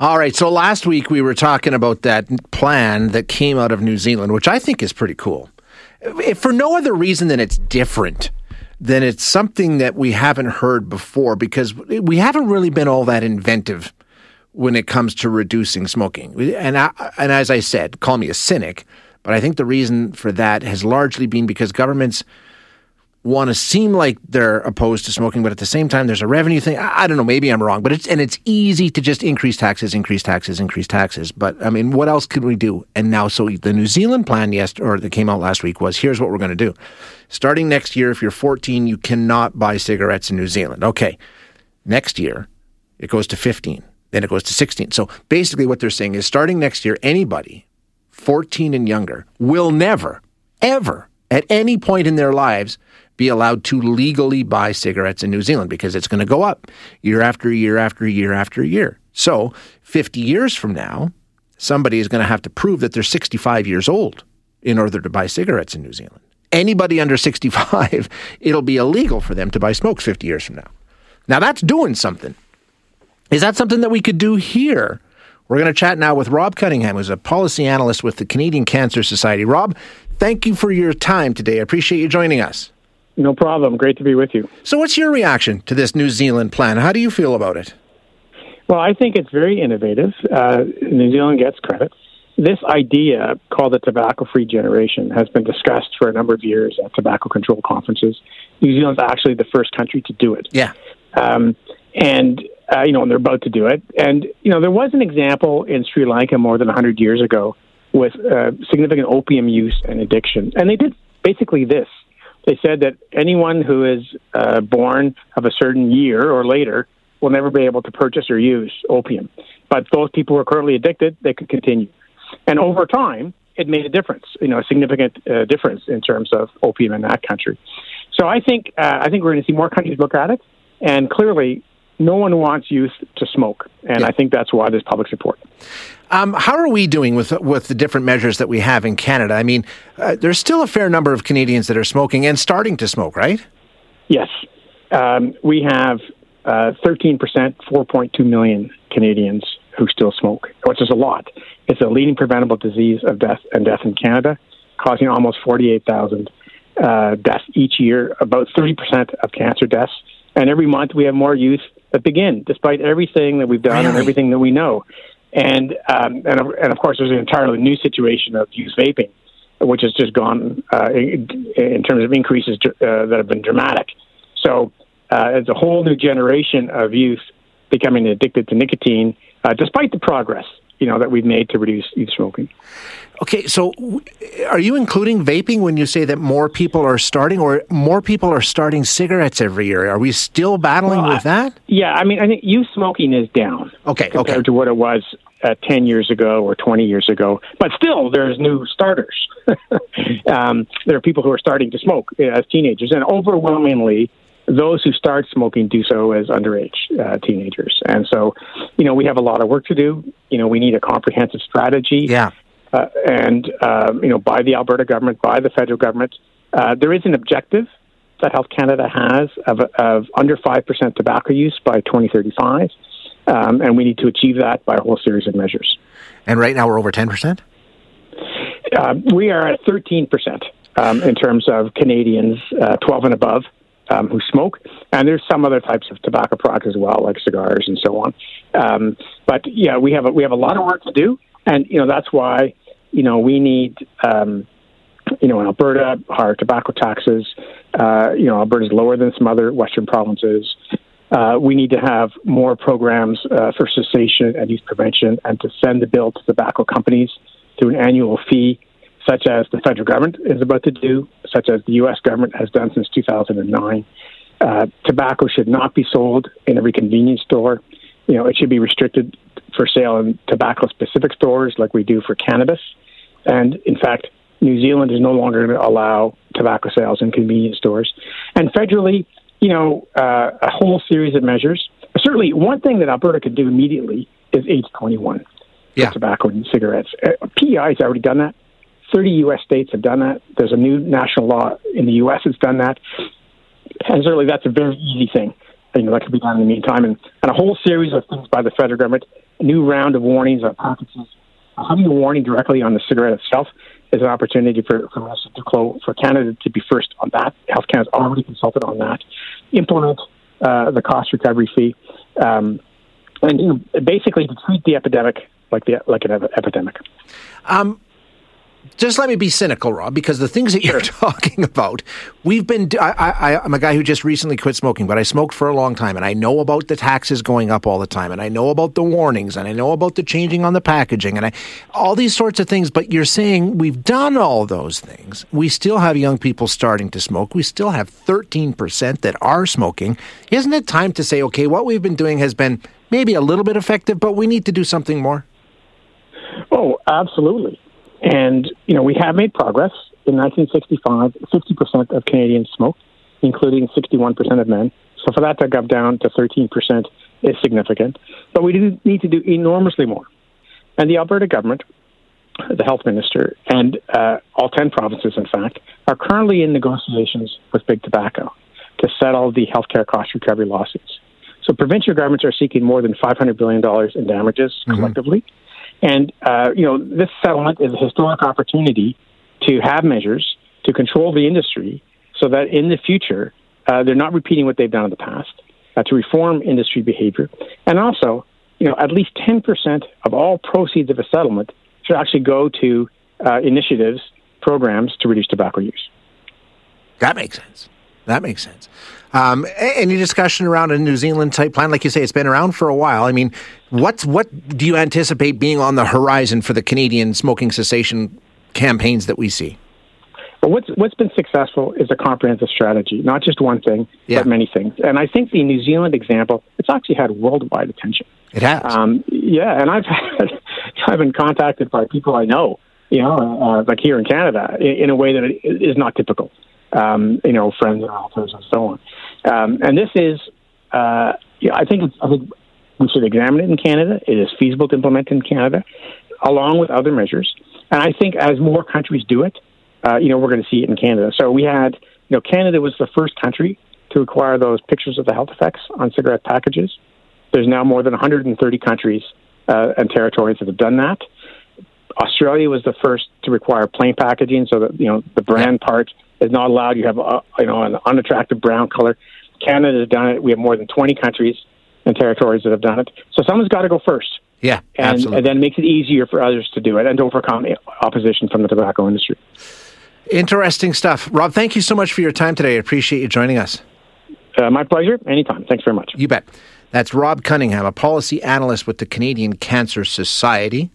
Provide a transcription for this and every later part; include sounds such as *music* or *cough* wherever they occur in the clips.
All right. So last week we were talking about that plan that came out of New Zealand, which I think is pretty cool. For no other reason than it's different, then it's something that we haven't heard before because we haven't really been all that inventive when it comes to reducing smoking. And I, and as I said, call me a cynic, but I think the reason for that has largely been because governments want to seem like they're opposed to smoking, but at the same time, there's a revenue thing. I, don't know. Maybe I'm wrong, but it's and it's easy to just increase taxes, increase taxes, increase taxes. But I mean, what else can we do? And now, so the New Zealand plan, yes, or that came out last week was here's what we're going to do. Starting next year, if you're 14, you cannot buy cigarettes in New Zealand. Okay, next year it goes to 15, then it goes to 16. So basically, what they're saying is starting next year, anybody 14 and younger will never, ever, at any point in their lives be allowed to legally buy cigarettes in New Zealand because it's going to go up year after year after year after year. So, 50 years from now, somebody is going to have to prove that they're 65 years old in order to buy cigarettes in New Zealand. Anybody under 65, *laughs* it'll be illegal for them to buy smokes 50 years from now. Now, that's doing something. Is that something that we could do here? We're going to chat now with Rob Cunningham, who's a policy analyst with the Canadian Cancer Society. Rob, thank you for your time today. I appreciate you joining us. No problem. Great to be with you. So, what's your reaction to this New Zealand plan? How do you feel about it? Well, I think it's very innovative. Uh, New Zealand gets credit. This idea, called the tobacco free generation, has been discussed for a number of years at tobacco control conferences. New Zealand's actually the first country to do it. Yeah. Um, and, uh, you know, and they're about to do it. And, you know, there was an example in Sri Lanka more than 100 years ago with uh, significant opium use and addiction. And they did basically this they said that anyone who is uh, born of a certain year or later will never be able to purchase or use opium. But those people who are currently addicted, they could continue. And over time, it made a difference, you know, a significant uh, difference in terms of opium in that country. So I think uh, I think we're going to see more countries look at it, and clearly, no one wants youth to smoke, and yeah. I think that's why there's public support. Um, how are we doing with with the different measures that we have in Canada? I mean, uh, there's still a fair number of Canadians that are smoking and starting to smoke, right? Yes, um, we have uh, 13%, 4.2 million Canadians who still smoke, which is a lot. It's a leading preventable disease of death and death in Canada, causing almost 48,000 uh, deaths each year, about 30% of cancer deaths. And every month we have more youth that begin, despite everything that we've done really? and everything that we know. And um, and and of course, there's an entirely new situation of youth vaping, which has just gone uh, in, in, terms of increases uh, that have been dramatic. So uh, it's a whole new generation of youth becoming addicted to nicotine, uh, despite the progress you know that we've made to reduce youth smoking. Okay, so are you including vaping when you say that more people are starting, or more people are starting cigarettes every year? Are we still battling well, with that? yeah, I mean, I think youth smoking is down. Okay, compared okay. to what it was uh, ten years ago or twenty years ago, but still, there's new starters. *laughs* um, there are people who are starting to smoke uh, as teenagers, and overwhelmingly, those who start smoking do so as underage uh, teenagers. And so, you know, we have a lot of work to do. You know, we need a comprehensive strategy. Yeah. Uh, and, uh, you know, by the Alberta government, by the federal government. Uh, there is an objective that Health Canada has of, of under 5% tobacco use by 2035. Um, and we need to achieve that by a whole series of measures. And right now we're over 10%? Uh, we are at 13% um, in terms of Canadians uh, 12 and above um, who smoke, and there's some other types of tobacco products as well, like cigars and so on. Um, but yeah, we have a, we have a lot of work to do, and you know that's why you know we need um, you know in Alberta higher tobacco taxes. Uh, you know Alberta is lower than some other Western provinces. Uh, we need to have more programs uh, for cessation and youth prevention, and to send the bill to tobacco companies through an annual fee such as the federal government is about to do, such as the U.S. government has done since 2009. Uh, tobacco should not be sold in every convenience store. You know, it should be restricted for sale in tobacco specific stores like we do for cannabis. And in fact, New Zealand is no longer going to allow tobacco sales in convenience stores. And federally, you know, uh, a whole series of measures. Certainly, one thing that Alberta could do immediately is age 21 yeah. for tobacco and cigarettes. Uh, PEI has already done that. 30 U.S. states have done that. There's a new national law in the U.S. that's done that. And certainly that's a very easy thing. You know, that could be done in the meantime. And, and a whole series of things by the federal government, a new round of warnings on packages, having a warning directly on the cigarette itself is an opportunity for, for Minister Duclos, for Canada to be first on that. Health Canada's already consulted on that. Implement uh, the cost recovery fee. Um, and you know, basically to treat the epidemic like the like an epidemic. Um, just let me be cynical, Rob, because the things that you're *laughs* talking about, we've been. I, I, I'm a guy who just recently quit smoking, but I smoked for a long time, and I know about the taxes going up all the time, and I know about the warnings, and I know about the changing on the packaging, and I, all these sorts of things. But you're saying we've done all those things. We still have young people starting to smoke. We still have 13% that are smoking. Isn't it time to say, okay, what we've been doing has been maybe a little bit effective, but we need to do something more? Oh, absolutely. And, you know, we have made progress. In 1965, 50% of Canadians smoked, including 61% of men. So for that to go down to 13% is significant. But we do need to do enormously more. And the Alberta government, the health minister, and uh, all 10 provinces, in fact, are currently in negotiations with Big Tobacco to settle the healthcare cost recovery lawsuits. So provincial governments are seeking more than $500 billion in damages mm-hmm. And, uh, you know, this settlement is a historic opportunity to have measures to control the industry so that in the future, uh, they're not repeating what they've done in the past, uh, to reform industry behavior. And also, you know, at least 10% of all proceeds of a settlement should actually go to uh, initiatives, programs to reduce tobacco use. That makes sense. That makes sense. Um, any discussion around a New Zealand type plan? Like you say, it's been around for a while. I mean, what's what do you anticipate being on the horizon for the Canadian smoking cessation campaigns that we see? Well, what's what's been successful is a comprehensive strategy, not just one thing, yeah. but many things. And I think the New Zealand example, it's actually had worldwide attention. It has. Um, yeah, and I've *laughs* had, I've been contacted by people I know, you know, uh, like here in Canada, in, in a way that is not typical um, you know, friends and authors and so on. Um, and this is, uh, yeah, I think it's, I think we should examine it in Canada. It is feasible to implement in Canada, along with other measures. And I think as more countries do it, uh, you know, we're going to see it in Canada. So we had, you know, Canada was the first country to require those pictures of the health effects on cigarette packages. There's now more than 130 countries uh, and territories that have done that. Australia was the first to require plain packaging, so that you know the brand part is not allowed. You have uh, you know an unattractive brown color. Canada has done it. We have more than 20 countries and territories that have done it. So someone's got to go first. Yeah, and, absolutely. and then it makes it easier for others to do it and to overcome opposition from the tobacco industry. Interesting stuff. Rob, thank you so much for your time today. I appreciate you joining us. Uh, my pleasure. Anytime. Thanks very much. You bet. That's Rob Cunningham, a policy analyst with the Canadian Cancer Society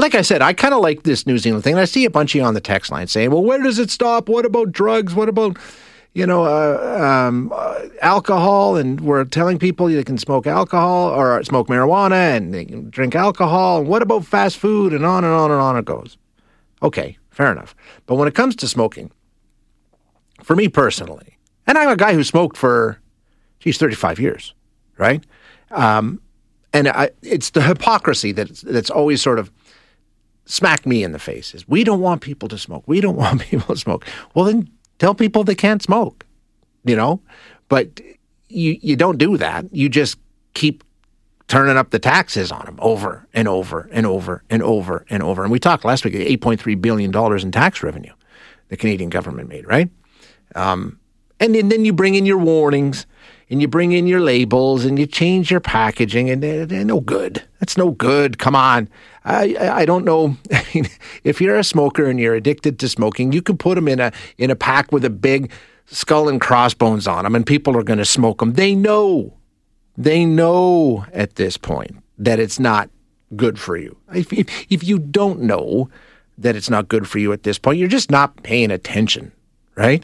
like I said, I kind of like this New Zealand thing. I see a bunch of you on the text line saying, well, where does it stop? What about drugs? What about, you know, uh, um, uh, alcohol? And we're telling people they can smoke alcohol or smoke marijuana and they can drink alcohol. And what about fast food? And on and on and on it goes. Okay, fair enough. But when it comes to smoking, for me personally, and I'm a guy who smoked for, geez, 35 years, right? Um, and I, it's the hypocrisy that's, that's always sort of smack me in the face is we don't want people to smoke. We don't *laughs* want people to smoke. Well, then tell people they can't smoke, you know? But you, you don't do that. You just keep turning up the taxes on them over and over and over and over and over. And we talked last week, $8.3 billion in tax revenue the Canadian government made, right? Um, and, and then you bring in your warnings and you bring in your labels and you change your packaging and they're, they're no good. That's no good. Come on. I, I don't know. *laughs* If you're a smoker and you're addicted to smoking, you can put them in a in a pack with a big skull and crossbones on them, and people are going to smoke them. They know, they know at this point that it's not good for you. If, if, if you don't know that it's not good for you at this point, you're just not paying attention, right?